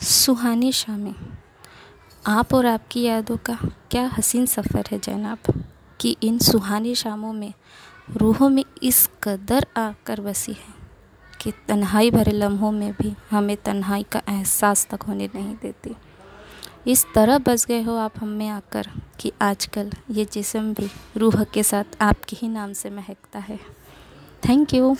सुहानी शामें, आप और आपकी यादों का क्या हसीन सफ़र है जनाब, कि इन सुहानी शामों में, रूहों में इस कदर आकर बसी है, कि तन्हाई भरे लम्हों में भी हमें तन्हाई का एहसास तक होने नहीं देती। इस तरह बस गए हो आप हम में आकर, कि आजकल ये जिसम भी रूह के साथ आपके ही नाम से महकता है। Thank you.